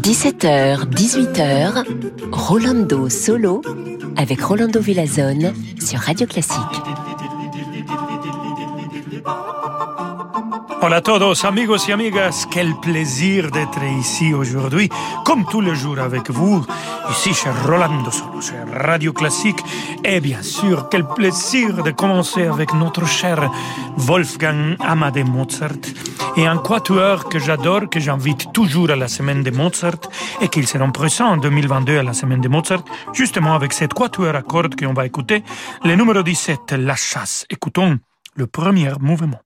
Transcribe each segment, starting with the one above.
17h, 18h, Rolando Solo avec Rolando Villazone sur Radio Classique. Hola a todos, amigos y amigas. Quel plaisir d'être ici aujourd'hui, comme tous les jours avec vous, ici chez Rolando Solo, chez Radio Classique. Et bien sûr, quel plaisir de commencer avec notre cher Wolfgang Amade Mozart et un quatuor que j'adore, que j'invite toujours à la semaine de Mozart et qu'ils seront présents en 2022 à la semaine de Mozart, justement avec cette quatuor à cordes qu'on va écouter, le numéro 17, La Chasse. Écoutons le premier mouvement.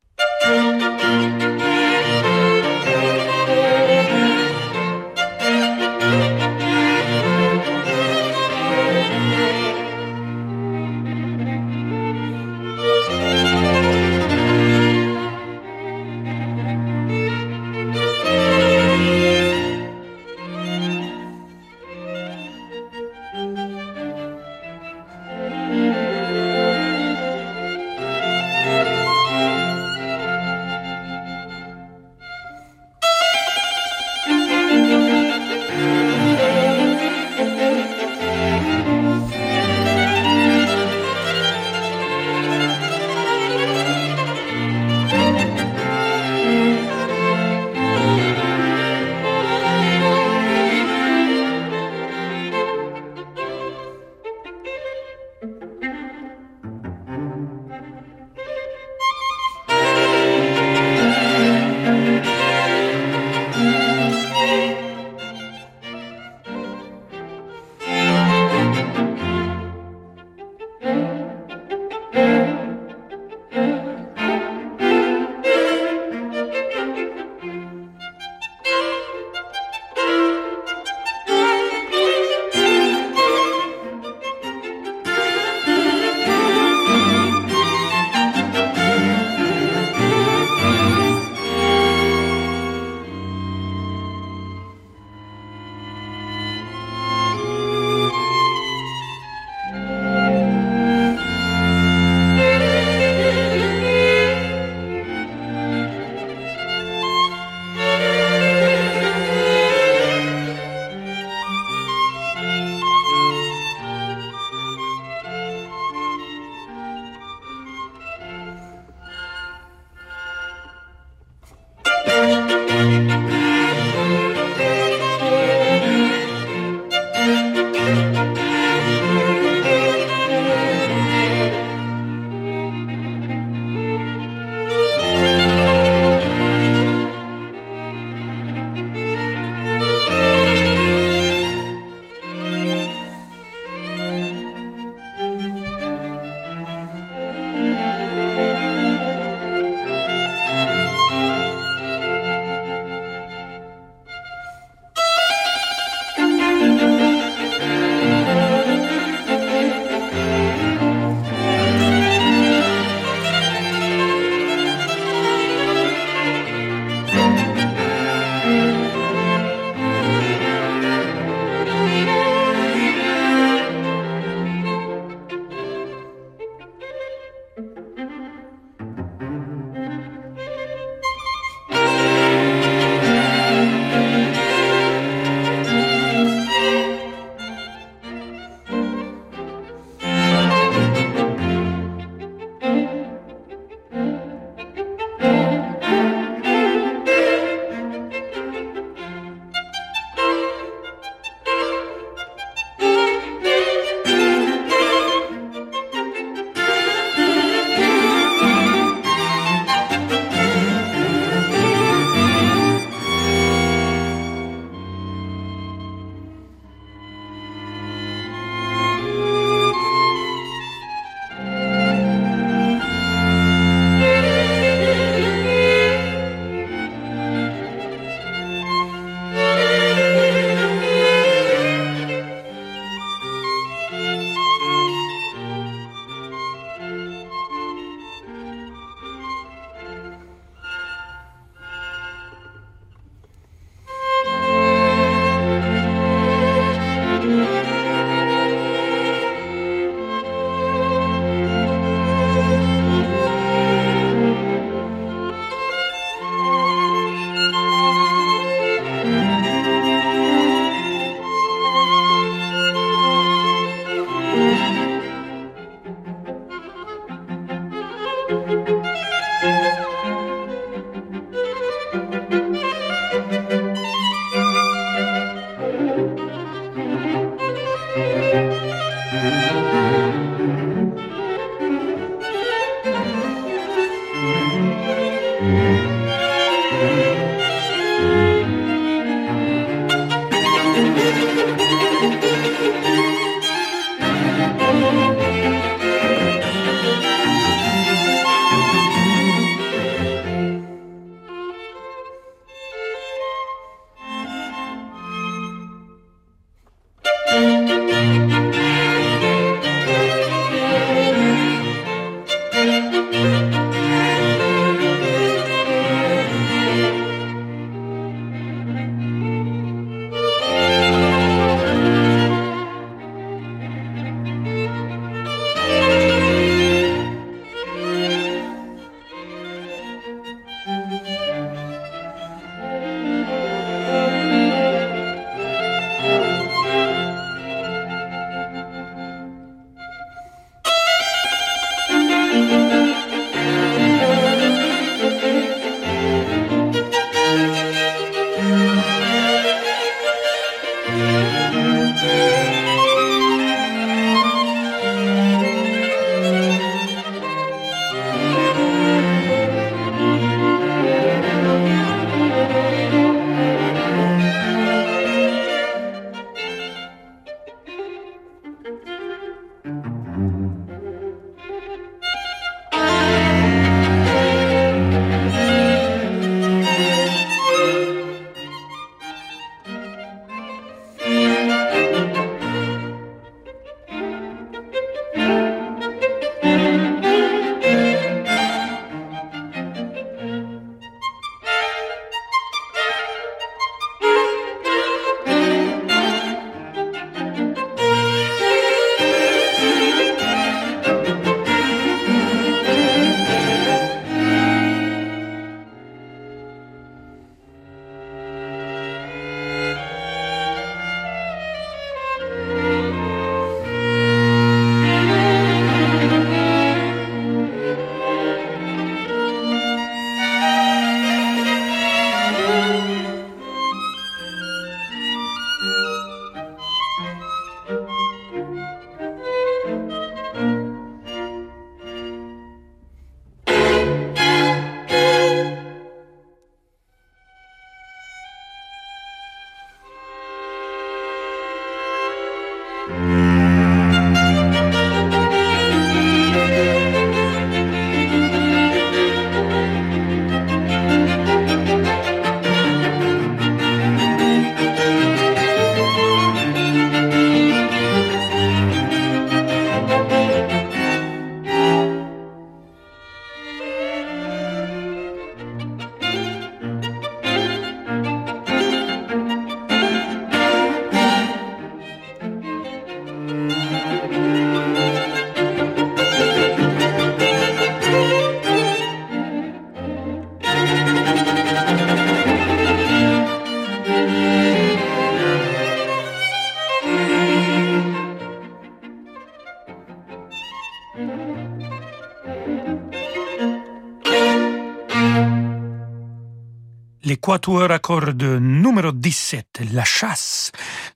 Quatuor à cordes numéro 17, La chasse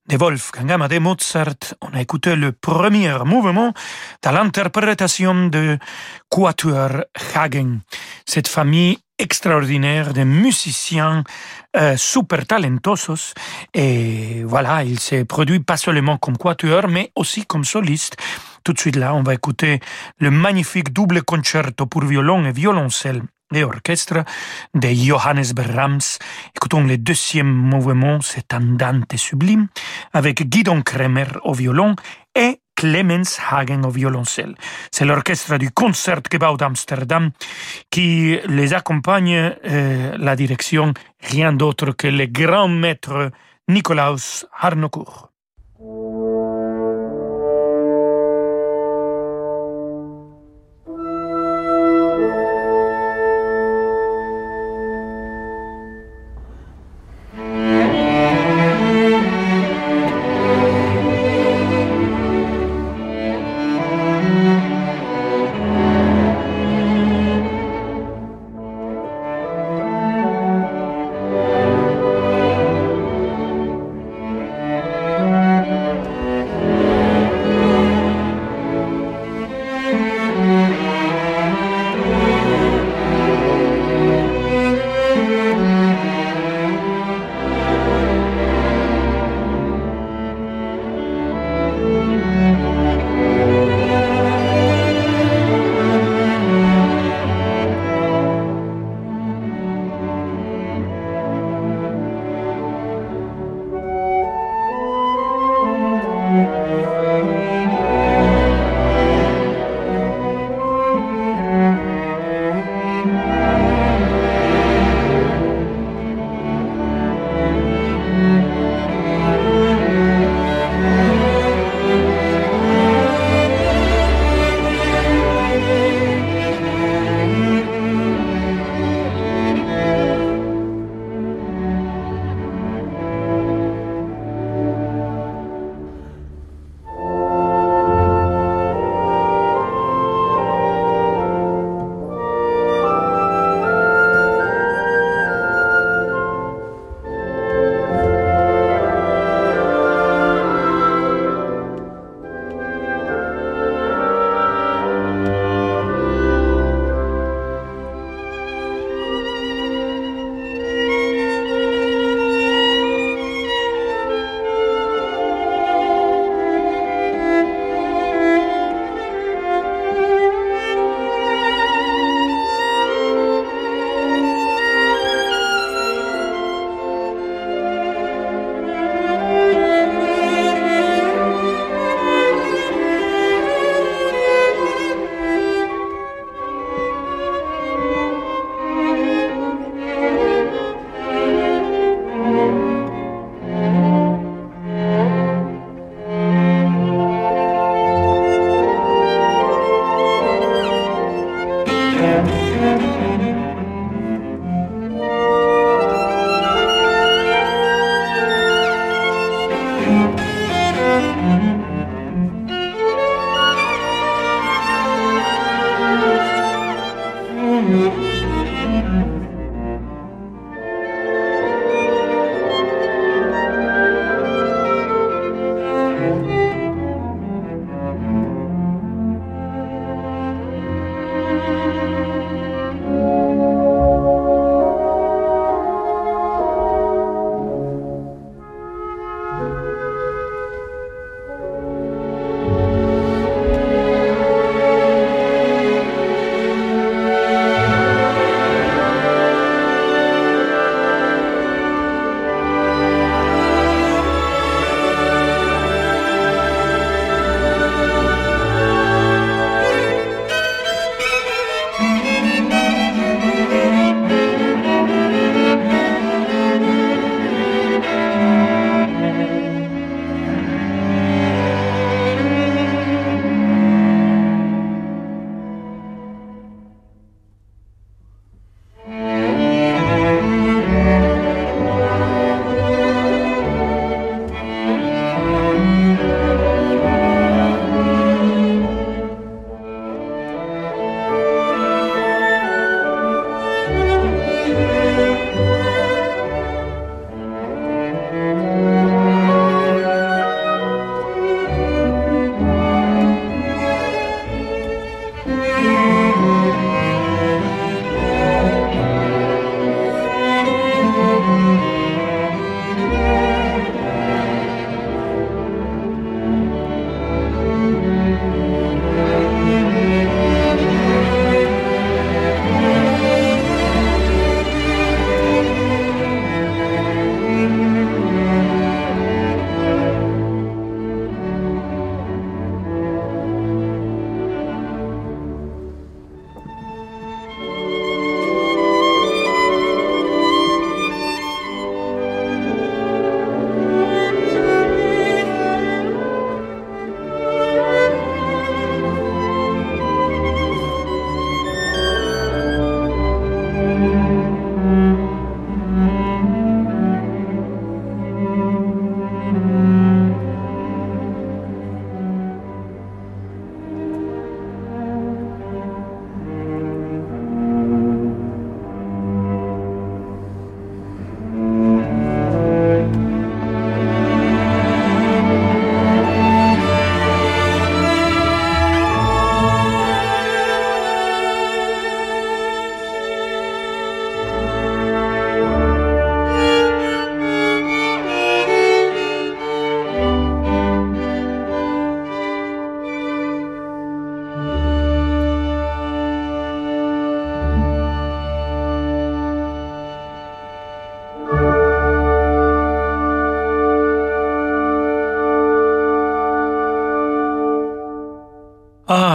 de Wolfgang Amadeus Mozart. On a écouté le premier mouvement dans l'interprétation de Quatuor Hagen. Cette famille extraordinaire de musiciens euh, super talentosos et voilà, il s'est produit pas seulement comme quatuor mais aussi comme soliste. Tout de suite là, on va écouter le magnifique double concerto pour violon et violoncelle orchestre de Johannes Brahms. Écoutons le deuxième mouvement, cet andante sublime, avec Guidon Kremer au violon et Clemens Hagen au violoncelle. C'est l'orchestre du Concertgebouw d'Amsterdam qui les accompagne, euh, la direction rien d'autre que le grand maître Nikolaus Harnoncourt.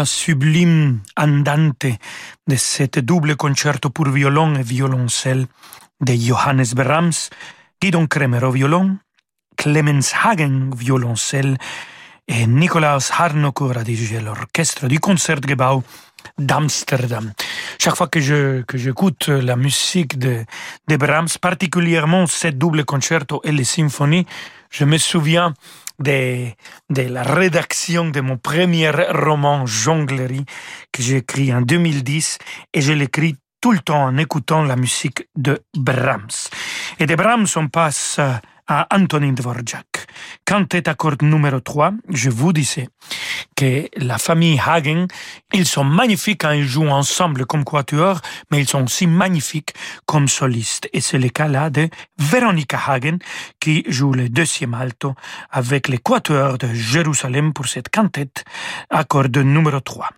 Sublime andante de cette double concerto pour violon et violoncelle de Johannes Brahms, Guidon Kremer au violon, Clemens Hagen violoncelle et Nikolaus Harnoncourt a dirigé l'orchestre du Concertgebouw d'Amsterdam. Chaque fois que que j'écoute la musique de, de Brahms, particulièrement cette double concerto et les symphonies, je me souviens de, de la rédaction de mon premier roman Jonglerie que j'ai écrit en 2010 et je l'écris tout le temps en écoutant la musique de Brahms. Et de Brahms, on passe à Antonin Dvorak. Cantet accord numéro 3, je vous disais que la famille Hagen, ils sont magnifiques quand ils jouent ensemble comme quatuor, mais ils sont aussi magnifiques comme solistes. Et c'est le cas là de Veronica Hagen, qui joue le deuxième alto avec les quatuors de Jérusalem pour cette quintette accord numéro 3.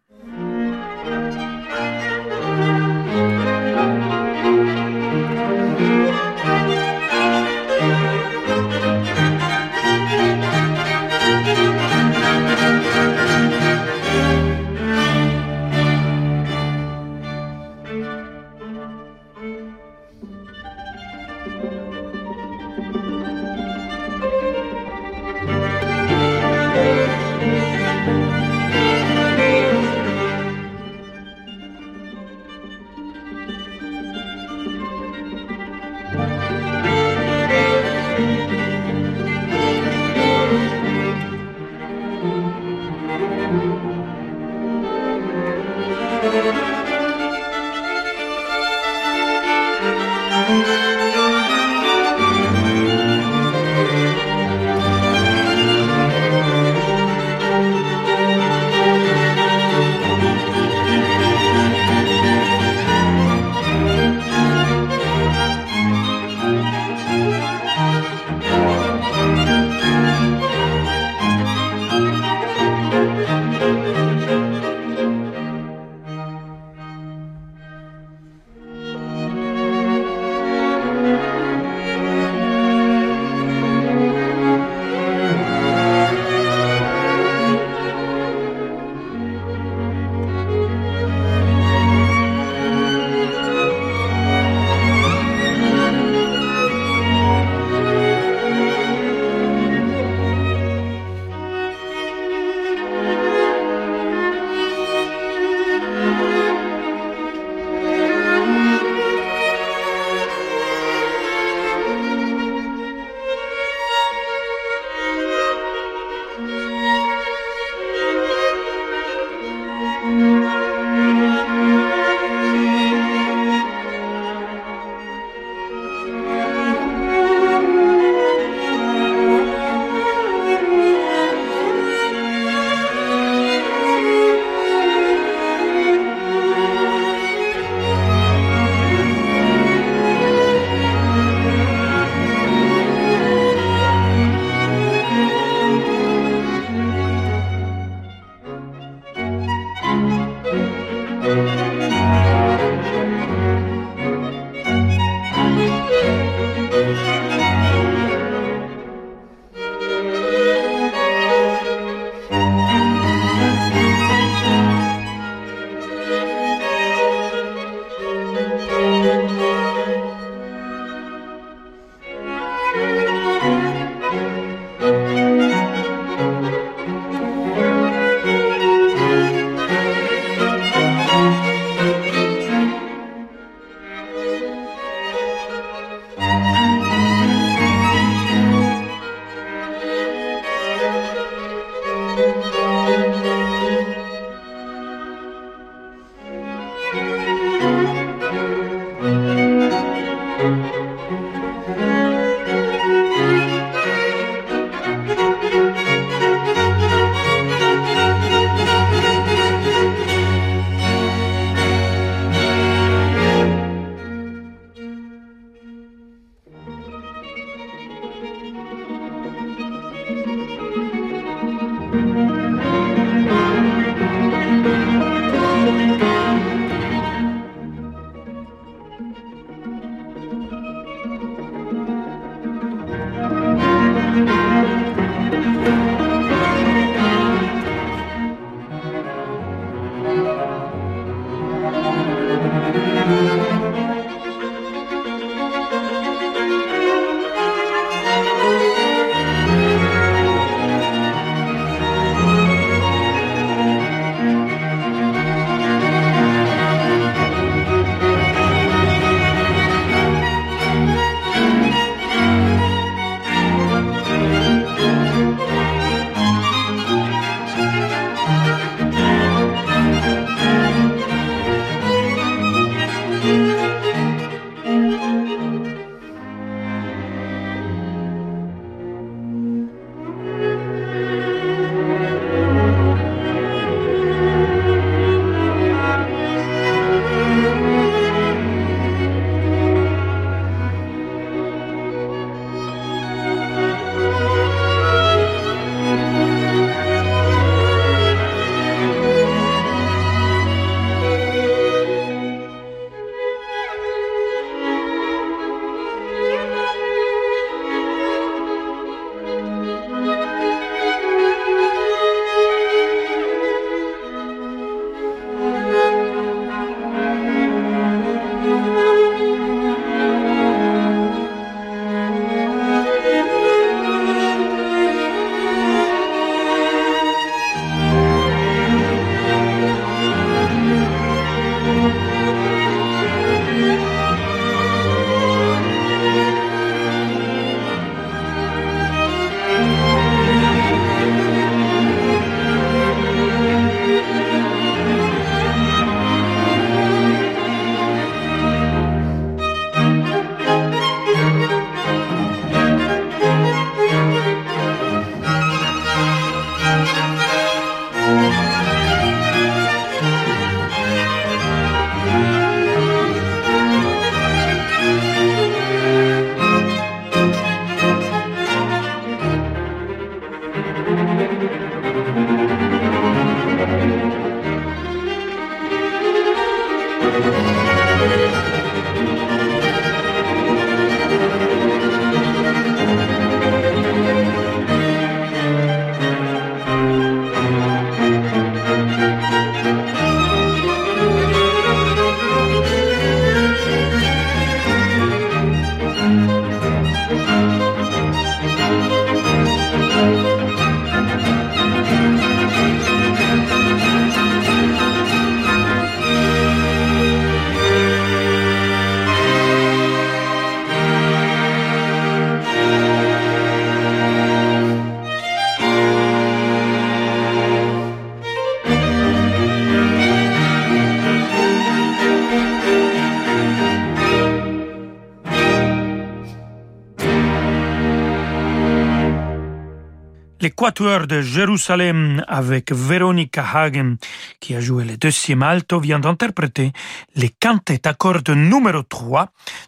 L'Équateur de Jérusalem avec Veronica Hagen, qui a joué le deuxième alto, vient d'interpréter les cantates à cordes numéro 3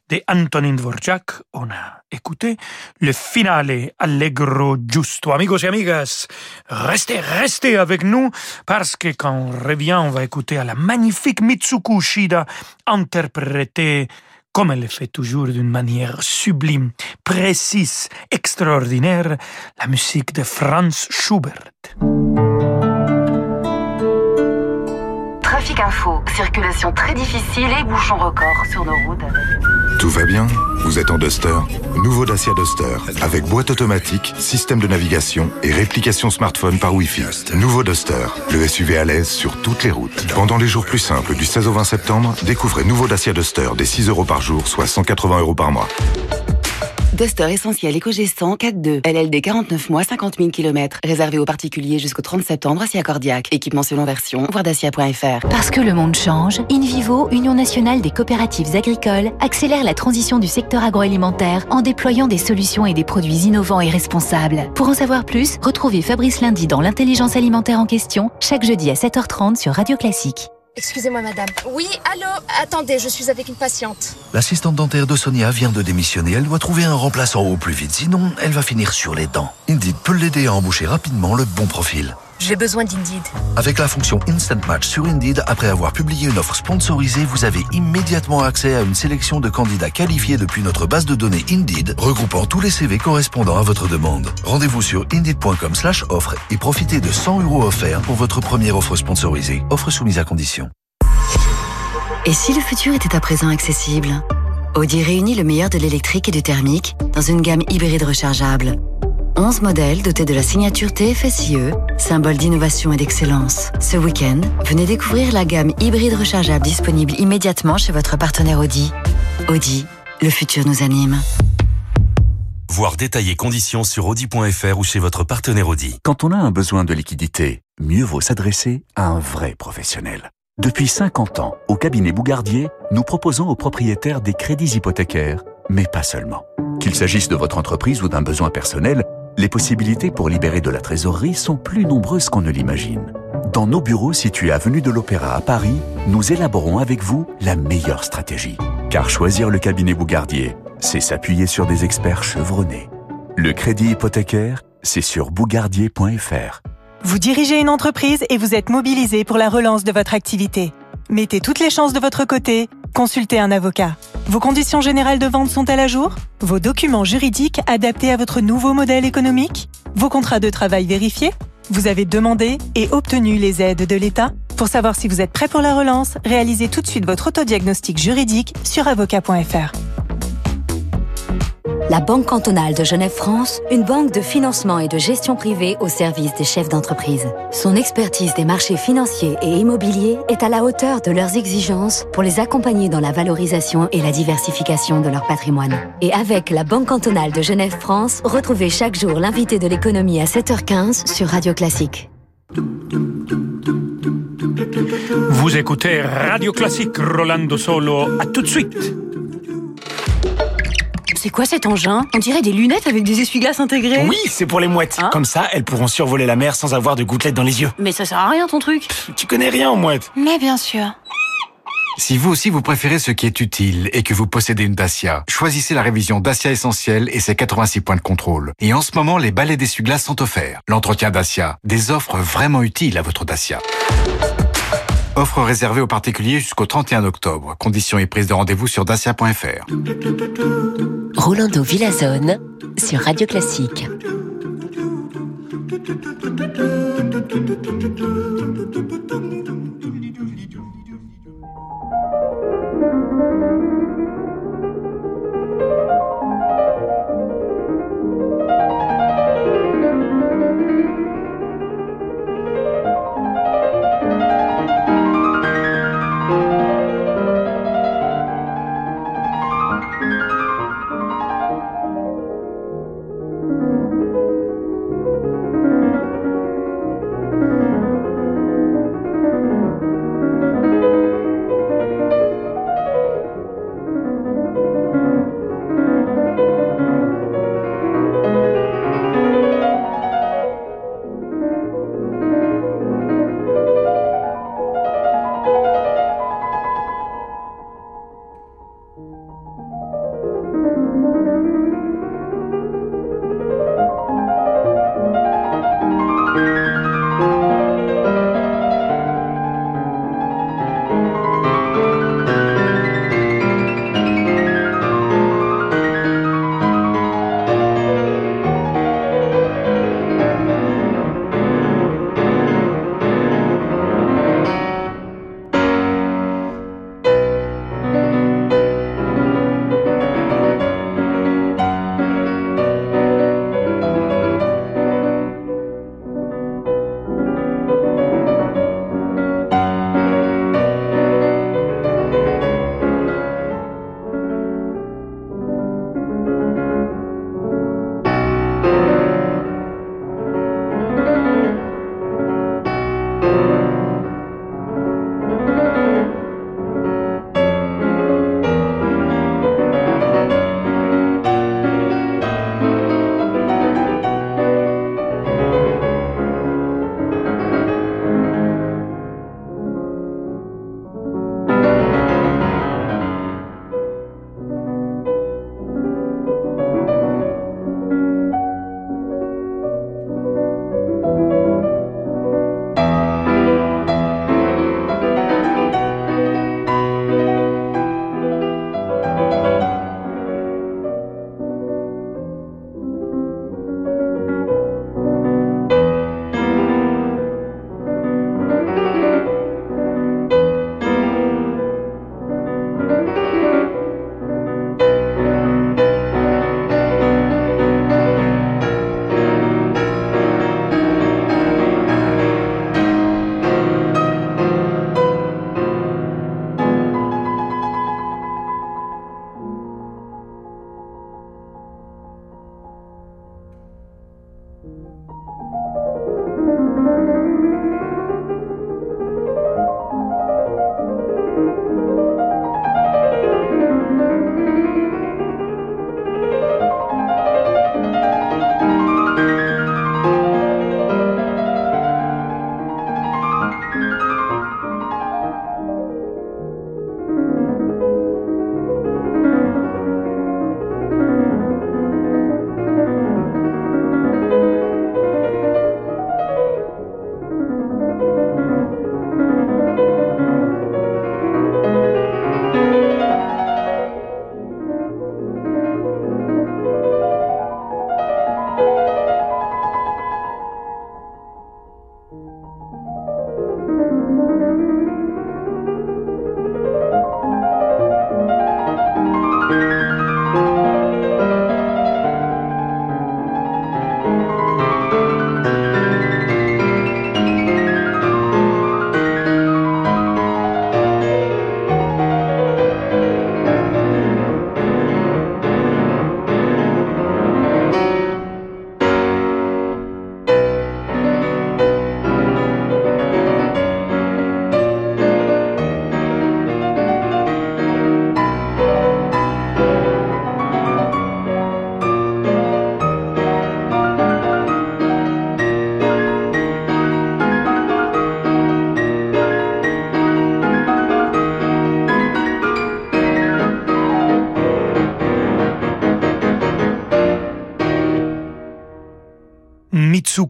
de Antonin Dvorak. On a écouté le finale Allegro Giusto. Amigos et amigas, restez, restez avec nous parce que quand on revient, on va écouter à la magnifique Mitsuko Shida interpréter comme elle le fait toujours d'une manière sublime, précise, extraordinaire, la musique de Franz Schubert. Info, circulation très difficile et bouchons record sur nos routes. Tout va bien Vous êtes en Duster Nouveau Dacia Duster, avec boîte automatique, système de navigation et réplication smartphone par Wi-Fi. Nouveau Duster, le SUV à l'aise sur toutes les routes. Pendant les jours plus simples du 16 au 20 septembre, découvrez nouveau Dacia Duster des 6 euros par jour, soit 180 euros par mois. Duster essentiel éco-gestant 4.2. LLD 49 mois, 50 000 km. Réservé aux particuliers jusqu'au 30 septembre à Siacordiac. Équipement selon version, voir dacia.fr. Parce que le monde change, InVivo, Union nationale des coopératives agricoles, accélère la transition du secteur agroalimentaire en déployant des solutions et des produits innovants et responsables. Pour en savoir plus, retrouvez Fabrice Lundi dans l'intelligence alimentaire en question, chaque jeudi à 7h30 sur Radio Classique. Excusez-moi, madame. Oui, allô? Attendez, je suis avec une patiente. L'assistante dentaire de Sonia vient de démissionner. Elle doit trouver un remplaçant au plus vite, sinon elle va finir sur les dents. Indeed peut l'aider à embaucher rapidement le bon profil. J'ai besoin d'Indeed. Avec la fonction Instant Match sur Indeed, après avoir publié une offre sponsorisée, vous avez immédiatement accès à une sélection de candidats qualifiés depuis notre base de données Indeed, regroupant tous les CV correspondant à votre demande. Rendez-vous sur indeed.com slash offre et profitez de 100 euros offerts pour votre première offre sponsorisée. Offre soumise à condition. Et si le futur était à présent accessible? Audi réunit le meilleur de l'électrique et du thermique dans une gamme hybride rechargeable. 11 modèles dotés de la signature TFSIe, symbole d'innovation et d'excellence. Ce week-end, venez découvrir la gamme hybride rechargeable disponible immédiatement chez votre partenaire Audi. Audi, le futur nous anime. Voir détailler conditions sur audi.fr ou chez votre partenaire Audi. Quand on a un besoin de liquidité, mieux vaut s'adresser à un vrai professionnel. Depuis 50 ans, au cabinet Bougardier, nous proposons aux propriétaires des crédits hypothécaires, mais pas seulement. Qu'il s'agisse de votre entreprise ou d'un besoin personnel, les possibilités pour libérer de la trésorerie sont plus nombreuses qu'on ne l'imagine. Dans nos bureaux situés avenue de l'Opéra à Paris, nous élaborons avec vous la meilleure stratégie. Car choisir le cabinet Bougardier, c'est s'appuyer sur des experts chevronnés. Le crédit hypothécaire, c'est sur bougardier.fr. Vous dirigez une entreprise et vous êtes mobilisé pour la relance de votre activité. Mettez toutes les chances de votre côté, consultez un avocat. Vos conditions générales de vente sont-elles à jour? Vos documents juridiques adaptés à votre nouveau modèle économique? Vos contrats de travail vérifiés? Vous avez demandé et obtenu les aides de l'État? Pour savoir si vous êtes prêt pour la relance, réalisez tout de suite votre autodiagnostic juridique sur avocat.fr. La Banque cantonale de Genève-France, une banque de financement et de gestion privée au service des chefs d'entreprise. Son expertise des marchés financiers et immobiliers est à la hauteur de leurs exigences pour les accompagner dans la valorisation et la diversification de leur patrimoine. Et avec la Banque cantonale de Genève-France, retrouvez chaque jour l'invité de l'économie à 7h15 sur Radio Classique. Vous écoutez Radio Classique Rolando Solo. À tout de suite. C'est quoi cet engin? On dirait des lunettes avec des essuie-glaces intégrés. Oui, c'est pour les mouettes. Hein Comme ça, elles pourront survoler la mer sans avoir de gouttelettes dans les yeux. Mais ça sert à rien ton truc. Tu connais rien aux mouettes. Mais bien sûr. Si vous aussi vous préférez ce qui est utile et que vous possédez une Dacia, choisissez la révision Dacia Essentielle et ses 86 points de contrôle. Et en ce moment, les balais d'essuie-glaces sont offerts. L'entretien Dacia, des offres vraiment utiles à votre Dacia. Offre réservée aux particuliers jusqu'au 31 octobre. Conditions et prise de rendez-vous sur dacia.fr. Rolando Villazone sur Radio Classique.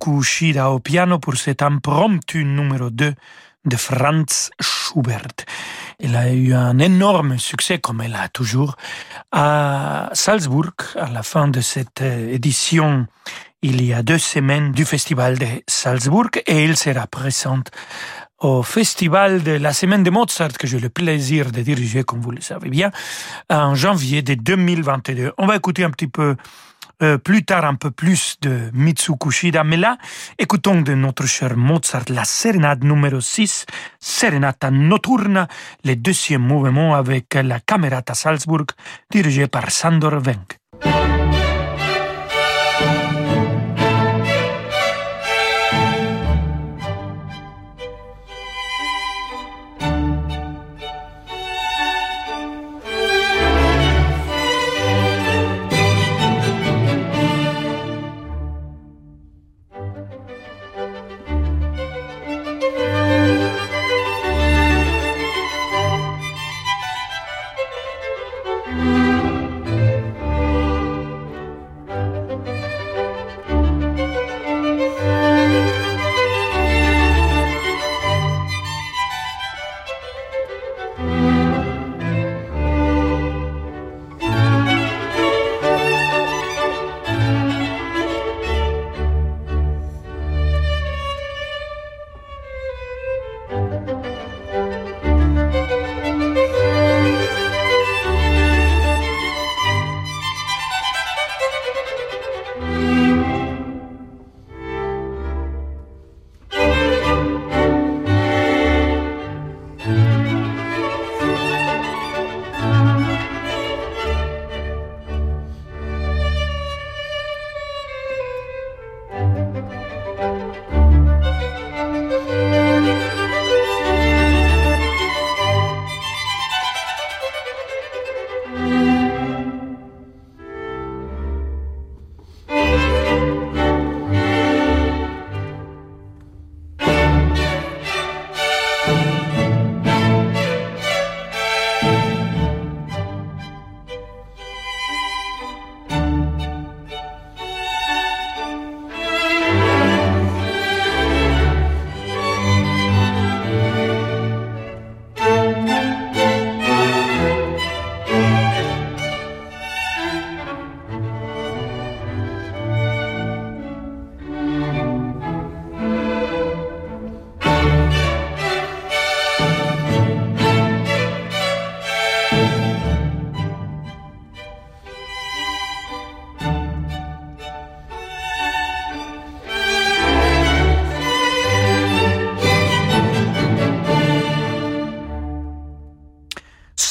Ushida au piano pour cet impromptu numéro 2 de Franz Schubert. Elle a eu un énorme succès, comme elle a toujours, à Salzbourg, à la fin de cette édition, il y a deux semaines, du Festival de Salzbourg, et elle sera présente au Festival de la Semaine de Mozart, que j'ai le plaisir de diriger, comme vous le savez bien, en janvier de 2022. On va écouter un petit peu euh, plus tard un peu plus de Mitsukushida, mais là, écoutons de notre cher Mozart la sérénade numéro 6, Serenata Notturna, le deuxième mouvement avec la Camerata Salzburg, dirigée par Sandor Wenck.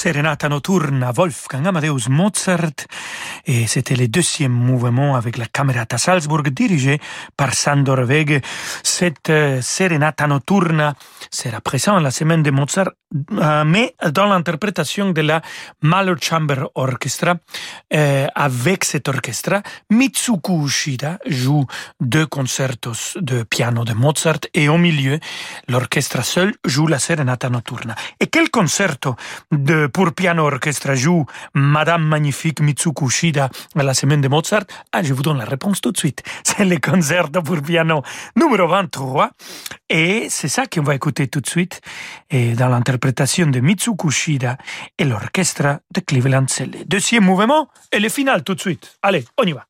Serenata Notturna Wolfgang Amadeus Mozart et c'était le deuxième mouvement avec la Camerata Salzburg dirigée par Sandor Wege. Cette euh, Serenata Notturna sera présente la semaine de Mozart, euh, mais dans l'interprétation de la Mahler Chamber Orchestra. Euh, avec cet orchestre, Mitsuko Ushida joue deux concertos de piano de Mozart et au milieu, l'orchestre seul joue la Serenata Notturna. Et quel concerto de, pour piano orchestre joue Madame Magnifique Mitsuko Ushida à la semaine de Mozart Ah, je vous donne la réponse tout de suite. C'est le concerto pour piano numéro 23. Et c'est ça qu'on va écouter tout de suite dans l'interprétation de Mitsuko Ushida et l'orchestre de Cleveland. C'est le deuxième mouvement et le final tout de suite. Allez, on y va.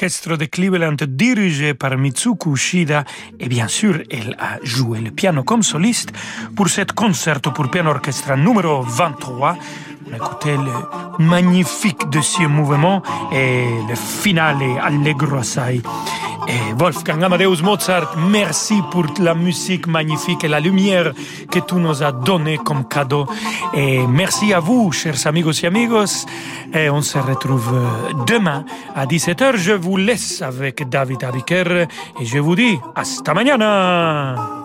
L'orchestre de Cleveland dirigé par Mitsuko Shida et bien sûr elle a joué le piano comme soliste pour cet concerto pour piano orchestre numéro 23 on écoutait le magnifique de ce mouvement et le finale allegro assai. Wolfgang Amadeus Mozart, merci pour la musique magnifique et la lumière que tu nous as donné comme cadeau. Et merci à vous, chers amigos et amigos. Et on se retrouve demain à 17h. Je vous laisse avec David Abiker et je vous dis hasta mañana.